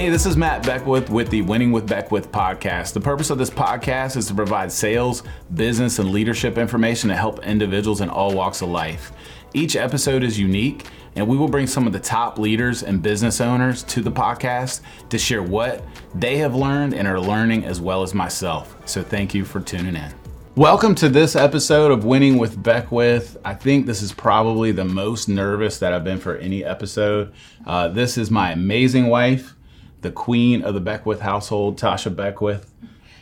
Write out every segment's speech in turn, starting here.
Hey, this is Matt Beckwith with the Winning with Beckwith podcast. The purpose of this podcast is to provide sales, business, and leadership information to help individuals in all walks of life. Each episode is unique, and we will bring some of the top leaders and business owners to the podcast to share what they have learned and are learning as well as myself. So, thank you for tuning in. Welcome to this episode of Winning with Beckwith. I think this is probably the most nervous that I've been for any episode. Uh, this is my amazing wife, the queen of the Beckwith household, Tasha Beckwith.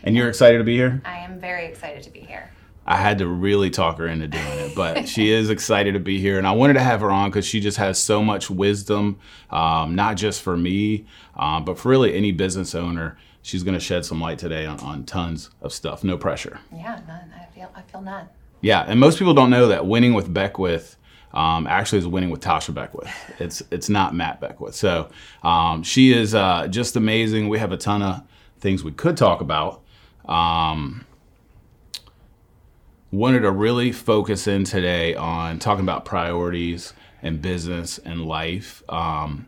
And you're excited to be here? I am very excited to be here. I had to really talk her into doing it, but she is excited to be here. And I wanted to have her on because she just has so much wisdom, um, not just for me, um, but for really any business owner she's going to shed some light today on, on tons of stuff. No pressure. Yeah, none. I feel I feel none. Yeah, and most people don't know that winning with Beckwith um, actually is winning with Tasha Beckwith. It's it's not Matt Beckwith. So um, she is uh, just amazing. We have a ton of things we could talk about. Um, wanted to really focus in today on talking about priorities and business and life. Um,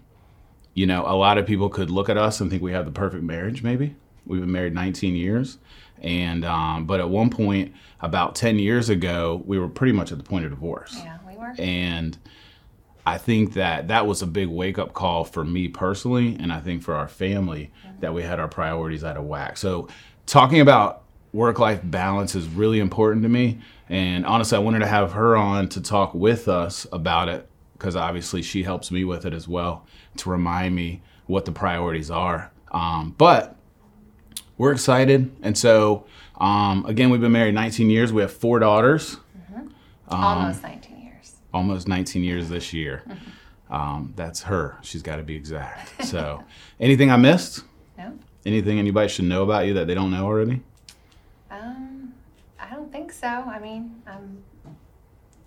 you know, a lot of people could look at us and think we have the perfect marriage. Maybe we've been married 19 years, and um, but at one point, about 10 years ago, we were pretty much at the point of divorce. Yeah, And I think that that was a big wake up call for me personally, and I think for our family mm-hmm. that we had our priorities out of whack. So, talking about work life balance is really important to me. And honestly, I wanted to have her on to talk with us about it because obviously she helps me with it as well to remind me what the priorities are. Um, but we're excited. And so, um, again, we've been married 19 years. We have four daughters. Mm-hmm. Um, almost 19 years. Almost 19 years this year. Um, that's her. She's got to be exact. So, anything I missed? No. Anything anybody should know about you that they don't know already? Um, I don't think so. I mean, um,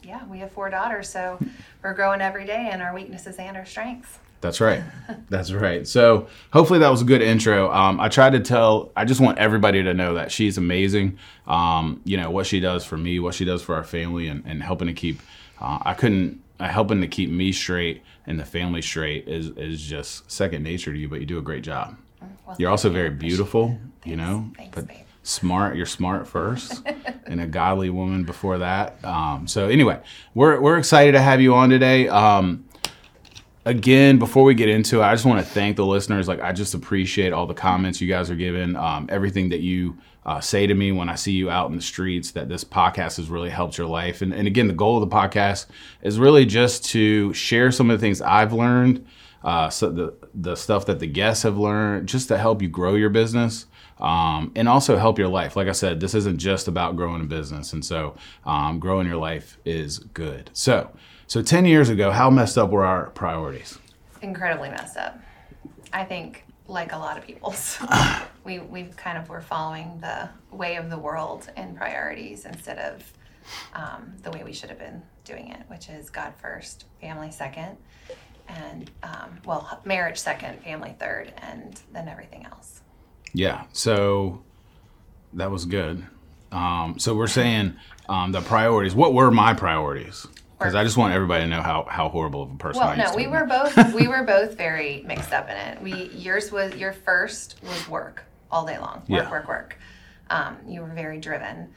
yeah, we have four daughters, so we're growing every day in our weaknesses and our strengths. That's right. That's right. So hopefully that was a good intro. Um, I tried to tell. I just want everybody to know that she's amazing. Um, you know what she does for me, what she does for our family, and, and helping to keep. Uh, I couldn't uh, helping to keep me straight and the family straight is is just second nature to you. But you do a great job. Well, You're also very beautiful. You know, Thanks, but babe. smart. You're smart first, and a godly woman before that. Um, so anyway, we're we're excited to have you on today. Um, again, before we get into it, I just want to thank the listeners. Like, I just appreciate all the comments you guys are giving, um, everything that you uh, say to me when I see you out in the streets. That this podcast has really helped your life. And, and again, the goal of the podcast is really just to share some of the things I've learned, uh, so the the stuff that the guests have learned, just to help you grow your business. Um, and also help your life. Like I said, this isn't just about growing a business, and so um, growing your life is good. So, so 10 years ago, how messed up were our priorities? Incredibly messed up. I think, like a lot of people's, we, we kind of were following the way of the world in priorities instead of um, the way we should have been doing it, which is God first, family second, and, um, well, marriage second, family third, and then everything else. Yeah. So that was good. Um, so we're saying um, the priorities. What were my priorities? Because I just want everybody to know how, how horrible of a person well, I no, we were both we were both very mixed up in it. We yours was your first was work all day long, work, yeah. work, work. Um, you were very driven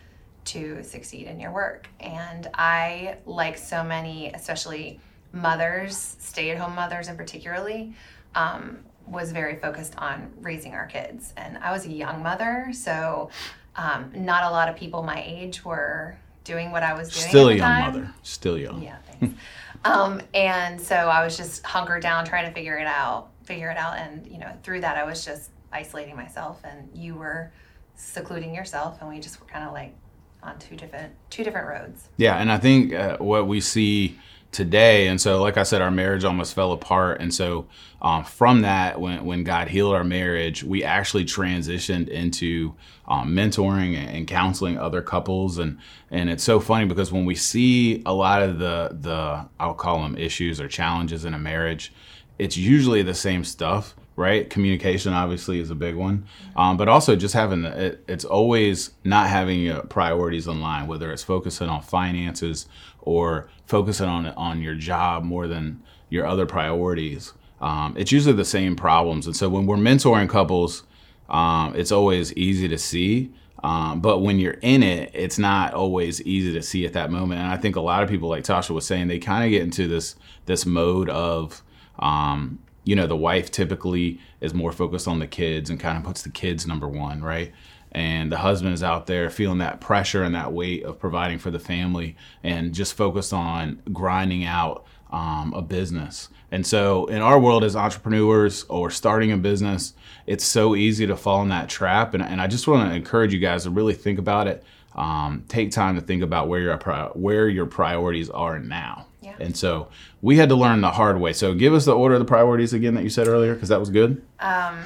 to succeed in your work, and I, like so many, especially mothers, stay-at-home mothers, in particularly, um, was very focused on raising our kids. And I was a young mother, so um, not a lot of people my age were doing what I was doing. Still a young time. mother. Still young. Yeah, thanks. um, and so I was just hunkered down trying to figure it out, figure it out. And, you know, through that, I was just isolating myself and you were secluding yourself. And we just were kind of like on two different, two different roads. Yeah. And I think uh, what we see today. And so, like I said, our marriage almost fell apart. And so, um, from that, when, when God healed our marriage, we actually transitioned into um, mentoring and counseling other couples. And, and it's so funny because when we see a lot of the, the, I'll call them issues or challenges in a marriage, it's usually the same stuff right? Communication obviously is a big one, um, but also just having it, it's always not having your priorities in line, whether it's focusing on finances or focusing on on your job more than your other priorities. um, it's usually the same problems. And so when we're mentoring couples, um, it's always easy to see. Um, but when you're in it, it's not always easy to see at that moment. And I think a lot of people, like Tasha was saying, they kind of get into this this mode of, um, you know, the wife typically is more focused on the kids and kind of puts the kids number one, right? And the husband is out there feeling that pressure and that weight of providing for the family and just focused on grinding out um, a business. And so, in our world as entrepreneurs or starting a business, it's so easy to fall in that trap. And, and I just want to encourage you guys to really think about it. Um, take time to think about where your where your priorities are now. Yeah. And so we had to learn the hard way. So give us the order of the priorities again that you said earlier, because that was good. Um,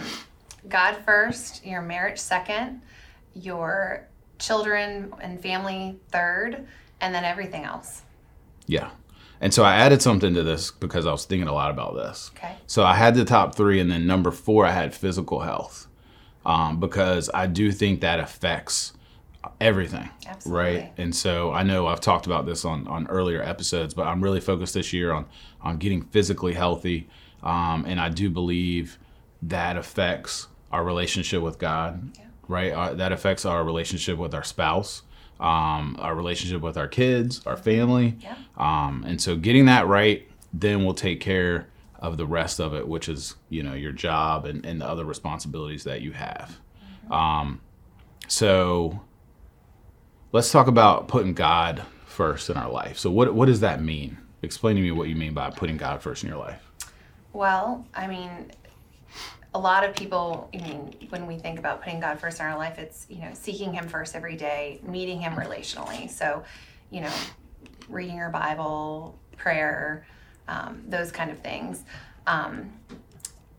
God first, your marriage second, your children and family third, and then everything else. Yeah. And so I added something to this because I was thinking a lot about this. Okay. So I had the top three, and then number four, I had physical health, um, because I do think that affects everything. Absolutely. Right. And so I know I've talked about this on, on earlier episodes, but I'm really focused this year on on getting physically healthy, um, and I do believe that affects our relationship with God. Yeah. Right. Uh, that affects our relationship with our spouse um, our relationship with our kids, our family. Yeah. Um, and so getting that right, then we'll take care of the rest of it, which is, you know, your job and, and the other responsibilities that you have. Mm-hmm. Um, so let's talk about putting God first in our life. So what, what does that mean? Explain to me what you mean by putting God first in your life. Well, I mean, a lot of people, I mean, when we think about putting God first in our life, it's, you know, seeking Him first every day, meeting Him relationally. So, you know, reading your Bible, prayer, um, those kind of things. Um,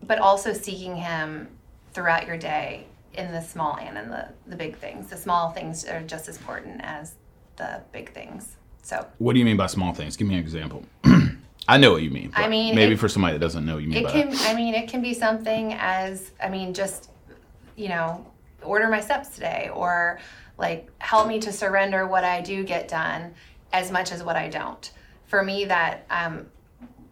but also seeking Him throughout your day in the small and in the, the big things. The small things are just as important as the big things. So, what do you mean by small things? Give me an example. I know what you mean. I mean, maybe it, for somebody that doesn't know you mean. It can. That. I mean, it can be something as. I mean, just you know, order my steps today, or like help me to surrender what I do get done as much as what I don't. For me, that um,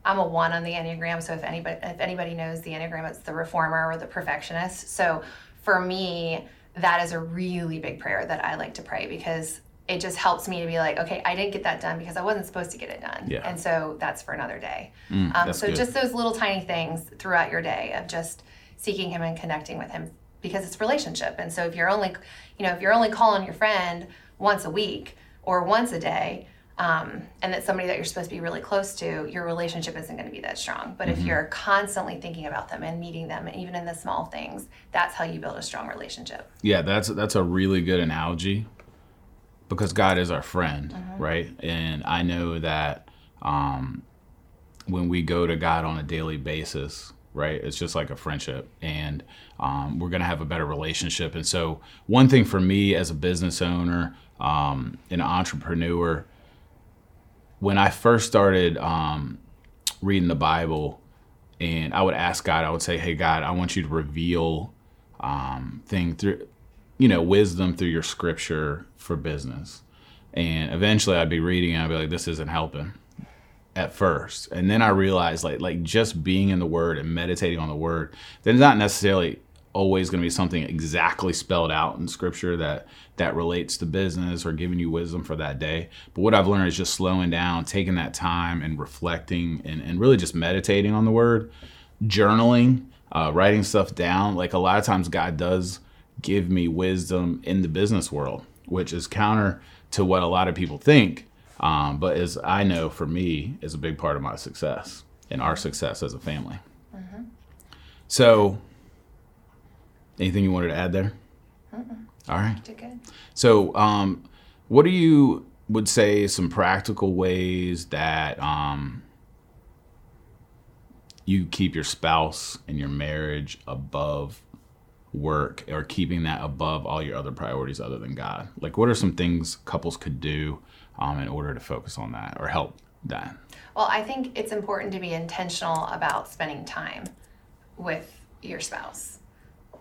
I'm a one on the enneagram. So if anybody if anybody knows the enneagram, it's the reformer or the perfectionist. So for me, that is a really big prayer that I like to pray because it just helps me to be like, okay, I didn't get that done because I wasn't supposed to get it done. Yeah. And so that's for another day. Mm, um, so good. just those little tiny things throughout your day of just seeking him and connecting with him because it's relationship. And so if you're only, you know, if you're only calling your friend once a week or once a day, um, and that somebody that you're supposed to be really close to, your relationship isn't going to be that strong. But mm-hmm. if you're constantly thinking about them and meeting them, and even in the small things, that's how you build a strong relationship. Yeah, that's that's a really good analogy because God is our friend, mm-hmm. right? And I know that um, when we go to God on a daily basis, right, it's just like a friendship, and um, we're gonna have a better relationship. And so, one thing for me as a business owner, um, an entrepreneur, when I first started um, reading the Bible, and I would ask God, I would say, "Hey, God, I want you to reveal." Um, thing through you know, wisdom through your scripture for business. And eventually I'd be reading and I'd be like, this isn't helping at first. And then I realized like like just being in the word and meditating on the word, there's not necessarily always going to be something exactly spelled out in scripture that that relates to business or giving you wisdom for that day but what i've learned is just slowing down taking that time and reflecting and, and really just meditating on the word journaling uh, writing stuff down like a lot of times god does give me wisdom in the business world, which is counter to what a lot of people think. Um, but as I know for me, is a big part of my success and our success as a family. Mm-hmm. So, anything you wanted to add there? Mm-mm. All right. Did good. So, um, what do you would say some practical ways that um, you keep your spouse and your marriage above work or keeping that above all your other priorities other than God? Like, what are some things couples could do um, in order to focus on that or help that? Well, I think it's important to be intentional about spending time with your spouse.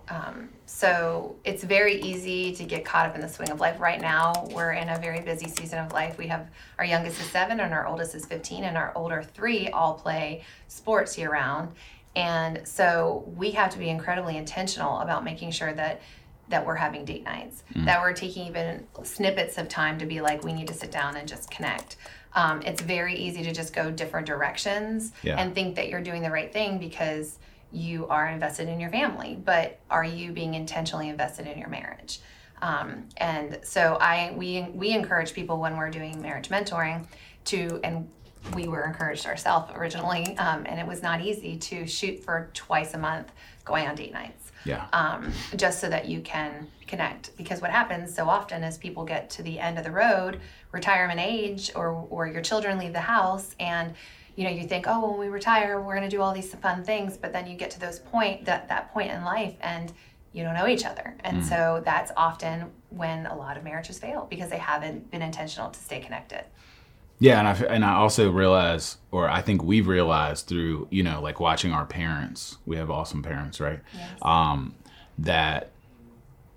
Um, so it's very easy to get caught up in the swing of life. Right now, we're in a very busy season of life. We have our youngest is seven and our oldest is 15, and our older three all play sports year round And so we have to be incredibly intentional about making sure that that we're having date nights, mm. that we're taking even snippets of time to be like, we need to sit down and just connect. Um, it's very easy to just go different directions yeah. and think that you're doing the right thing because you are invested in your family, but are you being intentionally invested in your marriage? Um, and so I we we encourage people when we're doing marriage mentoring to and we were encouraged ourselves originally, um, and it was not easy to shoot for twice a month going on date nights. Yeah. Um, just so that you can connect, because what happens so often is people get to the end of the road, retirement age, or or your children leave the house, and you know you think, oh, when we retire, we're going to do all these fun things, but then you get to those point that that point in life, and you don't know each other, and mm. so that's often when a lot of marriages fail because they haven't been intentional to stay connected. Yeah, and I and I also realize, or I think we've realized through you know like watching our parents. We have awesome parents, right? Yes. Um, that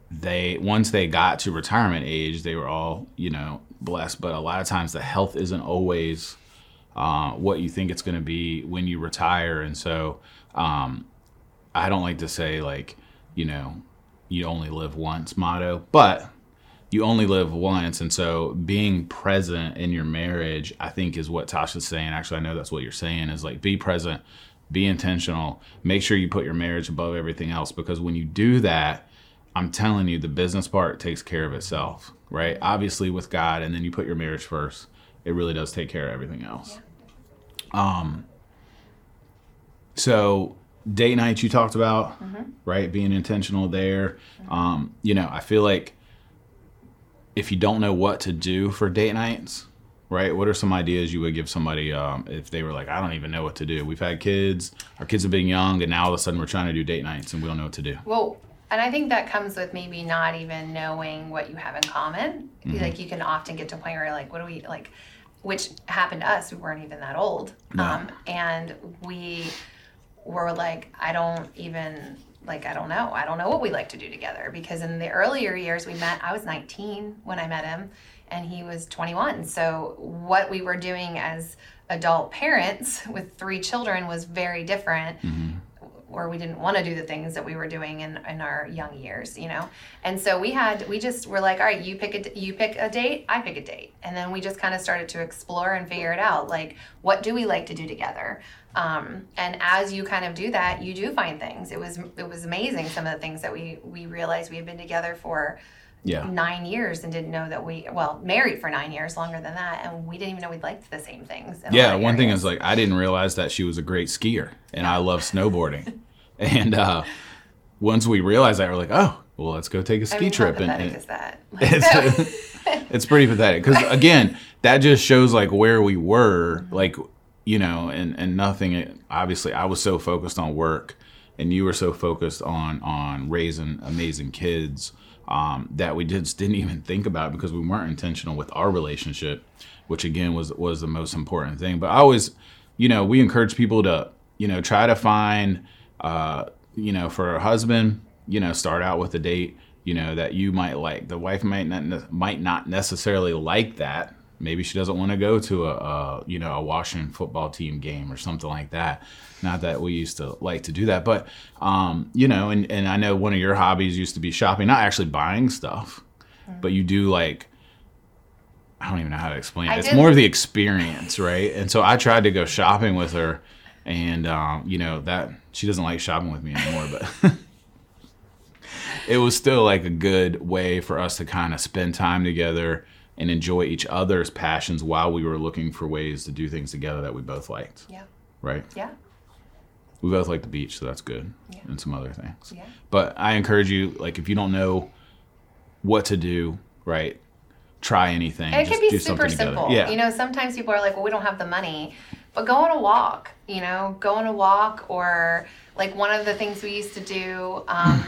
they once they got to retirement age, they were all you know blessed. But a lot of times, the health isn't always uh, what you think it's going to be when you retire, and so um, I don't like to say like you know you only live once motto, but you only live once. And so being present in your marriage i think is what tasha's saying. Actually i know that's what you're saying is like be present be intentional make sure you put your marriage above everything else. Because when you do that i'm telling you the business part takes care of itself right? Obviously with god and then you put your marriage first it really does take care of everything else um so date nights you talked about mm-hmm. right being intentional there mm-hmm. um you know i feel like if you don't know what to do for date nights, right? What are some ideas you would give somebody um, if they were like, I don't even know what to do? We've had kids, our kids have been young, and now all of a sudden we're trying to do date nights and we don't know what to do. Well, and I think that comes with maybe not even knowing what you have in common. Mm-hmm. Like you can often get to a point where like, what do we like? Which happened to us. We weren't even that old, no. um, and we were like, I don't even like I don't know. I don't know what we like to do together because in the earlier years we met, I was 19 when I met him and he was 21. So what we were doing as adult parents with three children was very different. Mm-hmm. Or we didn't want to do the things that we were doing in, in our young years, you know. And so we had we just were like, all right, you pick a you pick a date, I pick a date, and then we just kind of started to explore and figure it out. Like, what do we like to do together? Um, and as you kind of do that, you do find things. It was it was amazing some of the things that we we realized we had been together for yeah. nine years and didn't know that we well married for nine years longer than that and we didn't even know we liked the same things yeah one thing is like i didn't realize that she was a great skier and i love snowboarding and uh, once we realized that we're like oh well let's go take a ski I mean, trip and, and is that it's, it's pretty pathetic because again that just shows like where we were like you know, and and nothing. Obviously, I was so focused on work, and you were so focused on on raising amazing kids um, that we just didn't even think about because we weren't intentional with our relationship, which again was was the most important thing. But I always, you know, we encourage people to you know try to find, uh, you know, for a husband, you know, start out with a date you know that you might like the wife might not might not necessarily like that Maybe she doesn't want to go to a, a, you know a Washington football team game or something like that. Not that we used to like to do that, but um, you know, and, and I know one of your hobbies used to be shopping, not actually buying stuff, mm-hmm. but you do like I don't even know how to explain it. I it's did. more of the experience, right? And so I tried to go shopping with her, and um, you know that she doesn't like shopping with me anymore, but. it was still like a good way for us to kind of spend time together and enjoy each other's passions while we were looking for ways to do things together that we both liked. Yeah. Right? Yeah. We both like the beach, so that's good. Yeah. And some other things. Yeah. But I encourage you, like, if you don't know what to do, right, try anything. And it can be super simple. Yeah. You know, sometimes people are like, well, we don't have the money. But go on a walk, you know, go on a walk or like one of the things we used to do um,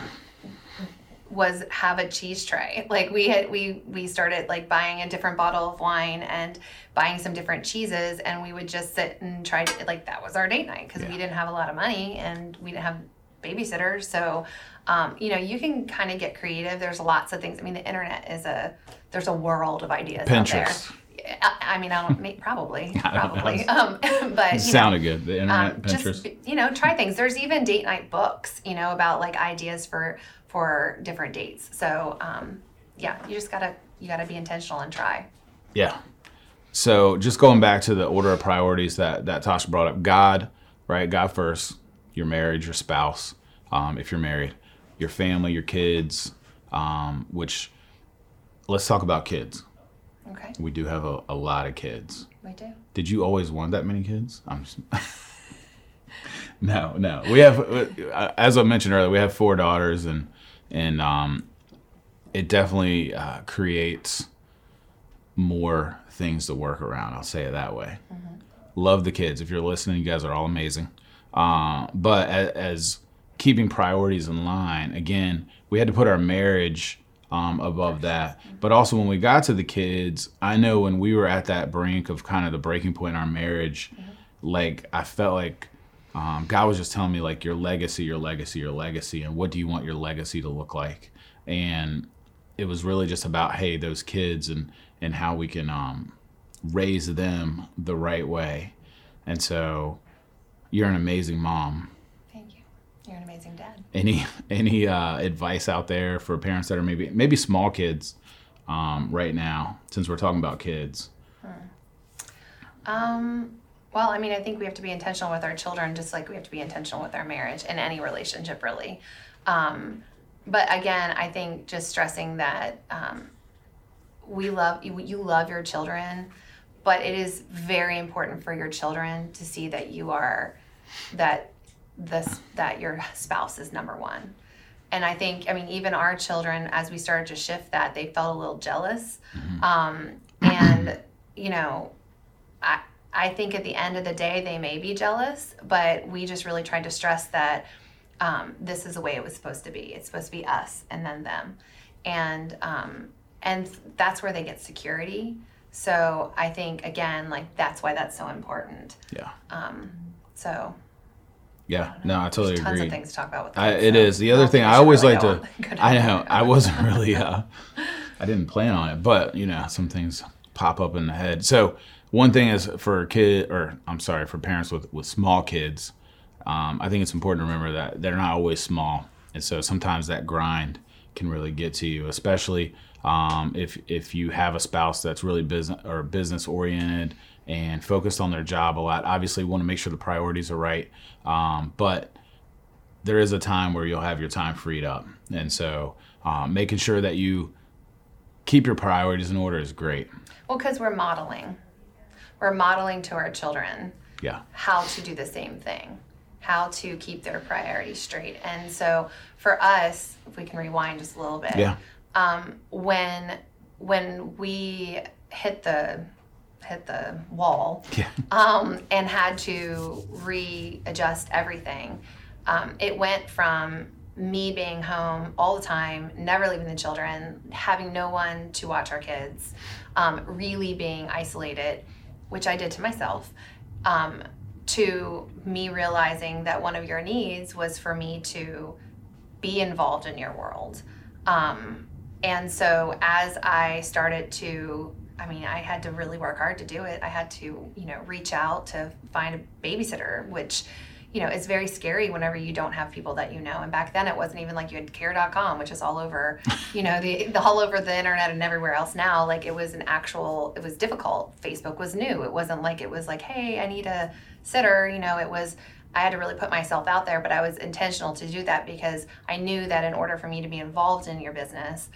was have a cheese tray. Like we had we we started like buying a different bottle of wine and buying some different cheeses and we would just sit and try to like that was our date night because yeah. we didn't have a lot of money and we didn't have babysitters. So um, you know, you can kind of get creative. There's lots of things. I mean, the internet is a there's a world of ideas Pinterest. out there I, I mean, I don't make probably probably, um, but it sounded know, good. The internet, um, Pinterest. Just, you know, try things. There's even date night books, you know, about like ideas for for different dates. So um, yeah, you just gotta you gotta be intentional and try. Yeah. So just going back to the order of priorities that that Tasha brought up, God, right? God first, your marriage, your spouse, um, if you're married, your family, your kids, um, which let's talk about kids. Okay. We do have a, a lot of kids. We do. Did you always want that many kids? I'm just no, no. We have, uh, as I mentioned earlier, we have four daughters, and and um, it definitely uh, creates more things to work around. I'll say it that way. Mm-hmm. Love the kids. If you're listening, you guys are all amazing. Uh, but as, as, keeping priorities in line, again, we had to put our marriage um, above that. But also, when we got to the kids, I know when we were at that brink of kind of the breaking point in our marriage, mm-hmm. like I felt like um, God was just telling me like your legacy, your legacy, your legacy, and what do you want your legacy to look like? And it was really just about hey, those kids and and how we can um, raise them the right way. And so, you're an amazing mom. Thank you. You're an amazing dad. Any any uh, advice out there for parents that are maybe maybe small kids um, right now, since we're talking about kids? Hmm. Um well, I mean, I think we have to be intentional with our children, just like we have to be intentional with our marriage and any relationship, really. Um, but again, I think just stressing that um, we love you, you love your children, but it is very important for your children to see that you are that this that your spouse is number one. And I think, I mean, even our children, as we started to shift that, they felt a little jealous. Mm-hmm. Um, and you know, I I think at the end of the day, they may be jealous, but we just really tried to stress that um, this is the way it was supposed to be. It's supposed to be us and then them, and um, and that's where they get security. So I think again, like that's why that's so important. Yeah. Um, so. Yeah, I no, I totally There's agree. Tons of things to talk about with that. I, it so is the other thing I always really like to. I know I wasn't really. Uh, I didn't plan on it, but you know, some things pop up in the head. So one thing is for kid, or I'm sorry, for parents with, with small kids, um, I think it's important to remember that they're not always small. And so sometimes that grind can really get to you, especially um, if, if you have a spouse that's really business or business oriented and focused on their job a lot. Obviously, want to make sure the priorities are right. Um, but there is a time where you'll have your time freed up. And so um, making sure that you keep your priorities in order is great. Well, because we're modeling we're modeling to our children yeah. how to do the same thing, how to keep their priorities straight. And so for us, if we can rewind just a little bit, yeah. um, when when we hit the hit the wall yeah. um, and had to readjust everything, um, it went from me being home all the time, never leaving the children, having no one to watch our kids, um, really being isolated which I did to myself, um, to me realizing that one of your needs was for me to be involved in your world. Um, and so as I started to, I mean, I had to really work hard to do it. I had to, you know, reach out to find a babysitter, which you know, it's very scary whenever you don't have people that you know. And back then it wasn't even like you had care.com, which is all over, you know, the, the all over the internet and everywhere else now. Like it was an actual, it was difficult. Facebook was new. It wasn't like it was like, hey, I need a sitter. You know, it was, I had to really put myself out there, but I was intentional to do that because I knew that in order for me to be involved in your business,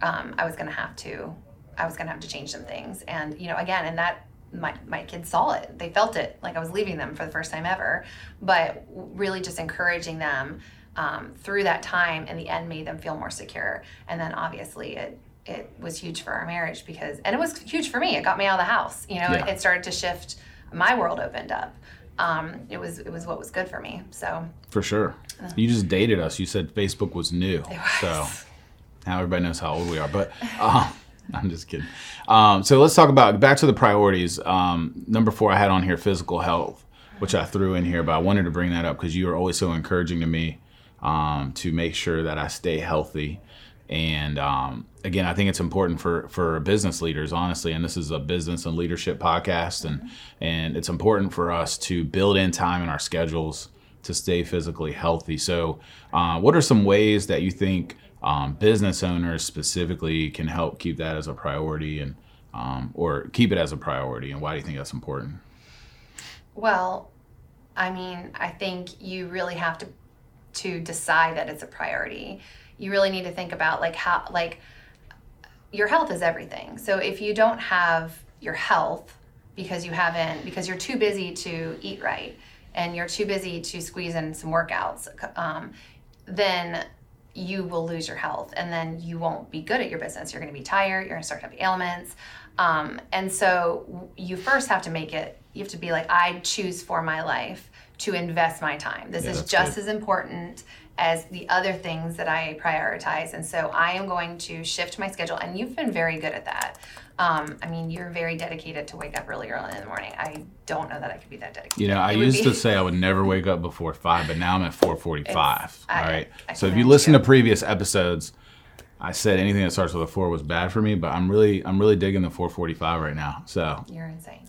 um, I was going to have to, I was going to have to change some things. And, you know, again, and that my, my kids saw it. They felt it like i was leaving them for the first time ever. But really just encouraging them um, through that time in the end made them feel more secure. And then obviously it it was huge for our marriage because and it was huge for me. It got me out of the house. You know yeah. it, it, started to shift. My world opened up. Um, it was it was what was good for me. So for sure. You just dated us. You said facebook was new. So now everybody knows how old we are. But um, I'm just kidding. Um, so let's talk about back to the priorities. Um, number four, I had on here physical health, which I threw in here, but I wanted to bring that up because you are always so encouraging to me um, to make sure that I stay healthy. And um, again, I think it's important for for business leaders, honestly. And this is a business and leadership podcast, and and it's important for us to build in time in our schedules to stay physically healthy. So, uh, what are some ways that you think um, business owners specifically can help keep that as a priority, and um, or keep it as a priority? And why do you think that's important? Well, I mean, I think you really have to to decide that it's a priority. You really need to think about like how like your health is everything. So if you don't have your health because you haven't because you're too busy to eat right and you're too busy to squeeze in some workouts, um, then you will lose your health and then you won't be good at your business. You're going to be tired. You're going to start to have ailments. Um, and so you first have to make it, you have to be like, I choose for my life to invest my time. This yeah, is just good. as important as the other things that I prioritize. And so I am going to shift my schedule. And you've been very good at that. Um, I mean, you're very dedicated to wake up really early in the morning. I don't know that I could be that dedicated. You know, I used be... to say I would never wake up before five, but now I'm at 4:45. All right. I, I so if you listen to previous episodes, I said anything that starts with a four was bad for me, but I'm really I'm really digging the 4:45 right now. So you're insane,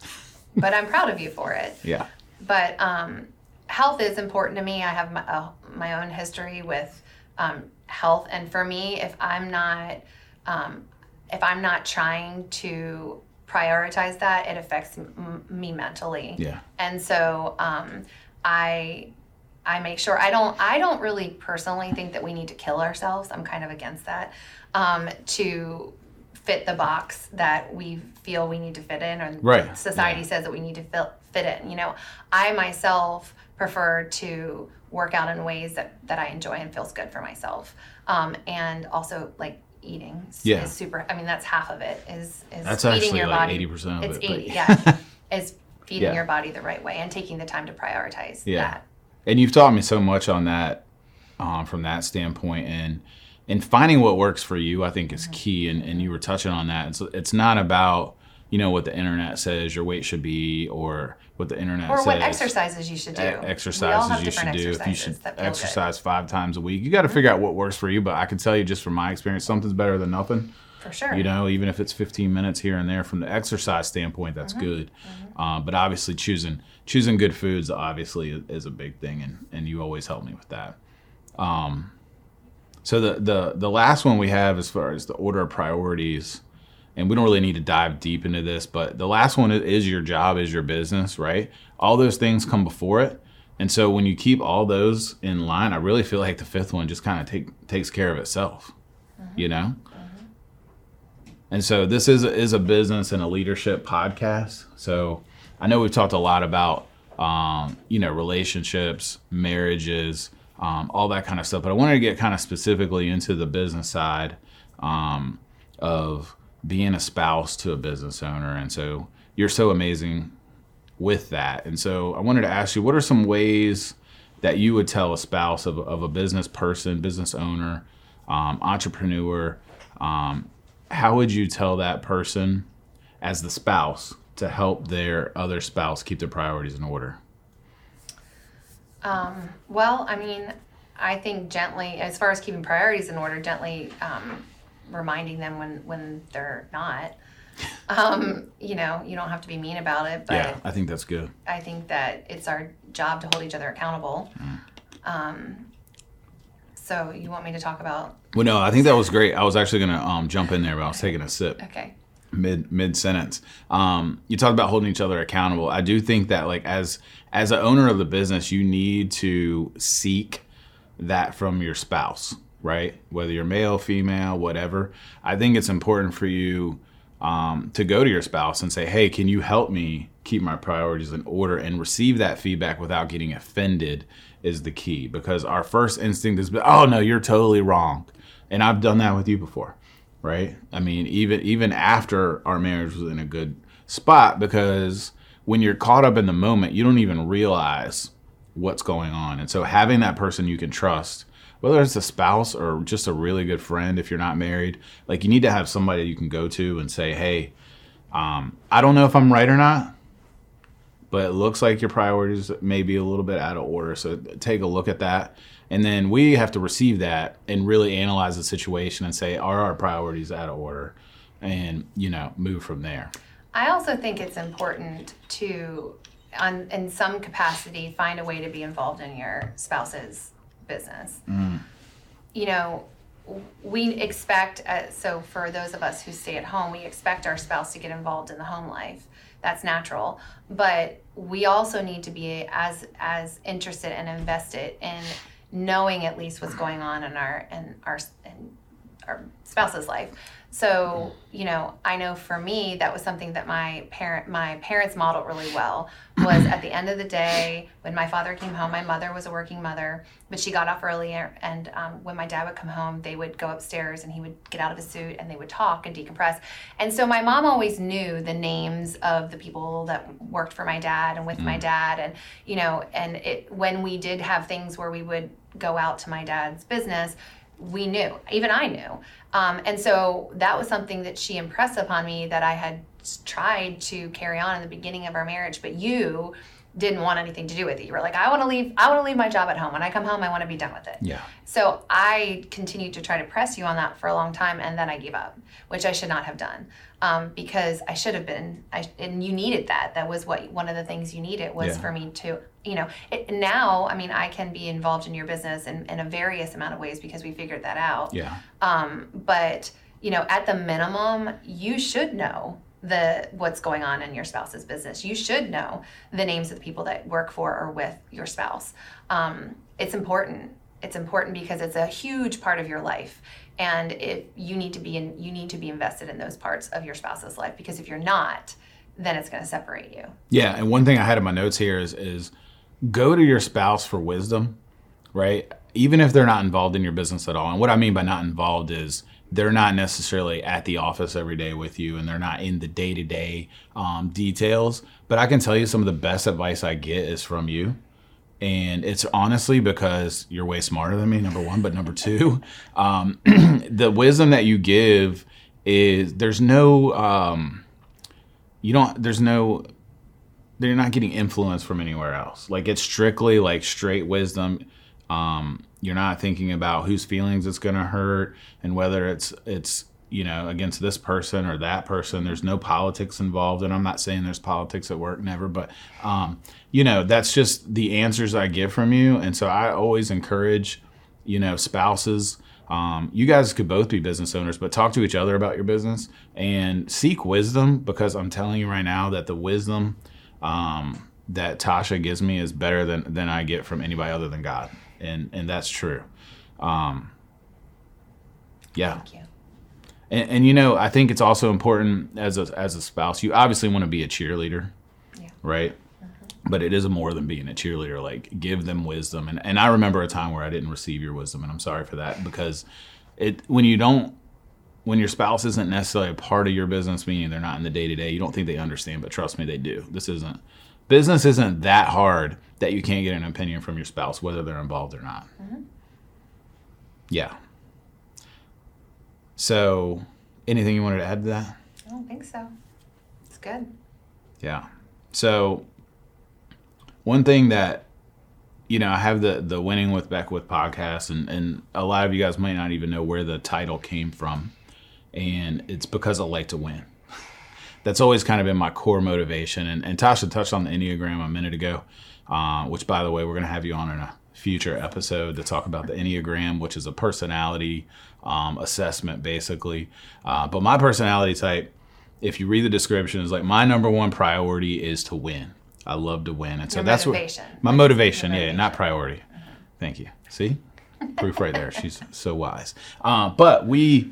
but I'm proud of you for it. Yeah. But um, health is important to me. I have my, uh, my own history with um, health, and for me, if I'm not um, if I'm not trying to prioritize that, it affects m- me mentally. Yeah. And so um, I I make sure I don't I don't really personally think that we need to kill ourselves. I'm kind of against that. Um, to fit the box that we feel we need to fit in or right. society yeah. says that we need to fit fit in. You know, I myself prefer to work out in ways that, that I enjoy and feels good for myself. Um, and also like eating yeah. is super. I mean, that's half of it. Is is that's feeding your like body. Eighty percent of it's it. It's eighty. yeah, is feeding yeah. your body the right way and taking the time to prioritize yeah. that. And you've taught me so much on that, um, from that standpoint, and and finding what works for you, I think is key. And and you were touching on that. It's it's not about you know what the internet says your weight should be or what the internet says or says. what exercises you should do. exercises you should do. If you should exercise good. five times a week, you got to mm-hmm. figure out what works for you. But I can tell you just from my experience, something's better than nothing. For sure. You know, even if it's 15 minutes here and there, from the exercise standpoint, that's mm-hmm. good. Mm-hmm. Uh, but obviously, choosing choosing good foods obviously is a big thing, and and you always help me with that. Um, so the the the last one we have as far as the order of priorities and we don't really need to dive deep into this, but the last one is your job, is your business, right? All those things come before it. And so when you keep all those in line, I really feel like the fifth one just kind of take, takes care of itself, mm-hmm. you know? Mm-hmm. And so this is a, is a business and a leadership podcast. So I know we've talked a lot about, um, you know, relationships, marriages, um, all that kind of stuff. But I wanted to get kind of specifically into the business side um, of being a spouse to a business owner. And so you're so amazing with that. And so I wanted to ask you what are some ways that you would tell a spouse of, of a business person, business owner, um, entrepreneur? How would you tell that person as the spouse to help their other spouse keep their priorities in order? Um, well, I mean, I think gently, as far as keeping priorities in order, gently um, reminding them when when they're not. Um, you know, you don't have to be mean about it, but yeah, I think that's good. I think that it's our job to hold each other accountable. Mm. Um, so you want me to talk about? Well, no, I think that was great. I was actually going to um, jump in there, but I was taking a sip. Okay. Mid mid sentence. Um, you talked about holding each other accountable. I do think that like as as an owner of the business, you need to seek that from your spouse right? Whether you're male, female, whatever. I think it's important for you um, to go to your spouse and say, hey, can you help me keep my priorities in order and receive that feedback without getting offended is the key because our first instinct is, oh, no, you're totally wrong. And I've done that with you before, right? I mean, even even after our marriage was in a good spot because when you're caught up in the moment, you don't even realize what's going on. And so having that person you can trust whether it's a spouse or just a really good friend if you're not married like you need to have somebody you can go to and say hey um, i don't know if i'm right or not but it looks like your priorities may be a little bit out of order. So take a look at that. And then we have to receive that and really analyze the situation and say, are our priorities out of order? And, you know, move from there. I also think it's important to, on, in some capacity, find a way to be involved in your spouse's business. Mm. You know, we expect, uh, so for those of us who stay at home, we expect our spouse to get involved in the home life. That's natural. But we also need to be as as interested and invested in knowing at least what's going on in our in our our spouse's life. So, you know, I know for me that was something that my parent my parents modeled really well was at the end of the day when my father came home, my mother was a working mother, but she got off earlier and um, when my dad would come home, they would go upstairs and he would get out of his suit and they would talk and decompress. And so my mom always knew the names of the people that worked for my dad and with mm. my dad and you know, and it when we did have things where we would go out to my dad's business, we knew, even I knew. Um, and so that was something that she impressed upon me that I had tried to carry on in the beginning of our marriage, but you didn't want anything to do with it. You were like, I want to leave. I want to leave my job at home. When I come home, I want to be done with it. Yeah. So I continued to try to press you on that for a long time, and then I gave up, which I should not have done, um, because I should have been. I and you needed that. That was what one of the things you needed was yeah. for me to, you know, it, now. I mean, I can be involved in your business in, in a various amount of ways because we figured that out. Yeah. Um, but you know, at the minimum, you should know the what's going on in your spouse's business. You should know the names of the people that work for or with your spouse. Um, it's important. It's important because it's a huge part of your life, and it you need to be in you need to be invested in those parts of your spouse's life because if you're not, then it's going to separate you. Yeah, and one thing I had in my notes here is is go to your spouse for wisdom, right? Even if they're not involved in your business at all. And what I mean by not involved is they're not necessarily at the office every day with you and they're not in the day to day details. But I can tell you some of the best advice I get is from you. And it's honestly because you're way smarter than me, number one. But number two, um, the wisdom that you give is there's no, um, you don't, there's no, they're not getting influence from anywhere else. Like it's strictly like straight wisdom. Um, you're not thinking about whose feelings it's going to hurt and whether it's it's you know against this person or that person. There's no politics involved. And i'm not saying there's politics at work never but um, you know that's just the answers i get from you. And so i always encourage you know spouses um, you guys could both be business owners but talk to each other about your business and seek wisdom because i'm telling you right now that the wisdom um, that tasha gives me is better than than i get from anybody other than god. And and that's true. Um, yeah. And, and, you know, I think it's also important as a as a spouse. You obviously want to be a cheerleader, yeah. right? Mm-hmm. But it is more than being a cheerleader. Like give them wisdom. And and I remember a time where I didn't receive your wisdom, and I'm sorry for that because it when you don't when your spouse isn't necessarily a part of your business, meaning they're not in the day to day, you don't think they understand, but trust me, they do. This isn't business isn't that hard that you can't get an opinion from your spouse, whether they're involved or not. Mm-hmm. Yeah. So, anything you wanted to add to that? I don't think so. It's good. Yeah. So, one thing that you know, I have the the winning with Beckwith podcast, and and a lot of you guys might not even know where the title came from, and it's because I like to win that's always kind of been my core motivation. And, and Tasha touched on the Enneagram a minute ago, uh, which, by the way, we're going to have you on in a future episode to talk about the Enneagram, which is a personality um, assessment, basically. Uh, but my personality type, if you read the description, is like my number one priority is to win. I love to win, and so Your that's motivation. what my motivation, motivation. Yeah, not priority. Thank you. See, proof right there. She's so wise. Uh, but we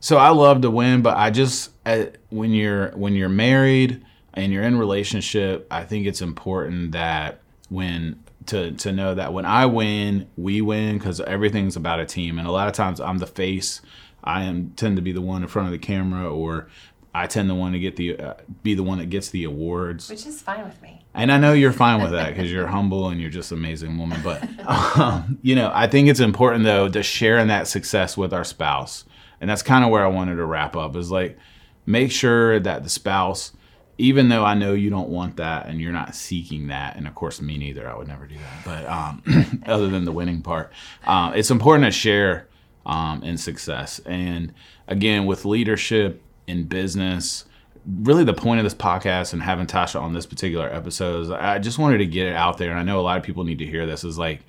so I love to win, but I just uh, when you're when you're married and you're in relationship, I think it's important that when to to know that when I win, we win because everything's about a team. And a lot of times I'm the face. I am tend to be the one in front of the camera, or I tend to want to get the uh, be the one that gets the awards, which is fine with me. And I know you're fine with that because you're humble and you're just an amazing woman. But um, you know, I think it's important though to share in that success with our spouse and that's kind of where I wanted to wrap up is like make sure that the spouse even though I know you don't want that and you're not seeking that, and of course me neither, I would never do that. But um, other than the winning part, uh, it's important to share um, in success. And again, with leadership in business, really the point of this podcast and having Tasha on this particular episode is I just wanted to get it out there. And I know a lot of people need to hear this is like,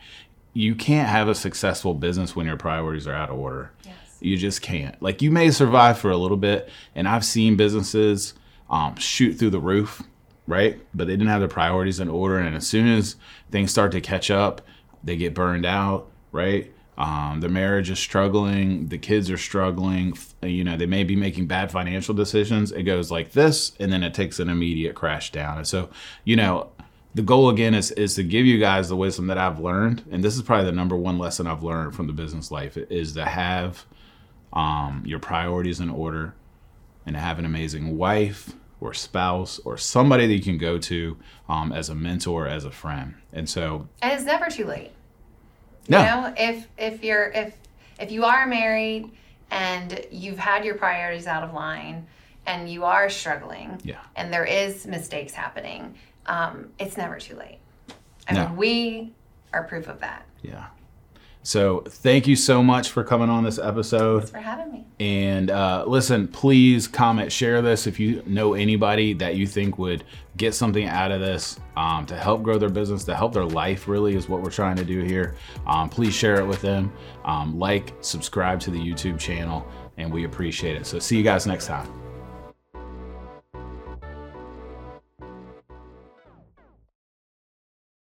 you can't have a successful business when your priorities are out of order. Yes. You just can't. Like you may survive for a little bit, and I've seen businesses um, shoot through the roof, right? But they didn't have their priorities in order, and as soon as things start to catch up, they get burned out, right? Um, the marriage is struggling, the kids are struggling. You know, they may be making bad financial decisions. It goes like this, and then it takes an immediate crash down. And so, you know, the goal again is is to give you guys the wisdom that I've learned, and this is probably the number one lesson I've learned from the business life is to have um, your priorities in order, and to have an amazing wife or spouse or somebody that you can go to um, as a mentor, as a friend. And so, and it's never too late. You no. know, if if you're if if you are married and you've had your priorities out of line and you are struggling, yeah, and there is mistakes happening um, it's never too late. I no. mean, we are proof of that. Yeah. So thank you so much for coming on this episode. Thanks for having me. And uh, listen, please comment, share this if you know anybody that you think would get something out of this um, to help grow their business, to help their life. Really is what we're trying to do here. Um, please share it with them. Um, like, subscribe to the YouTube channel, and we appreciate it. So see you guys next time.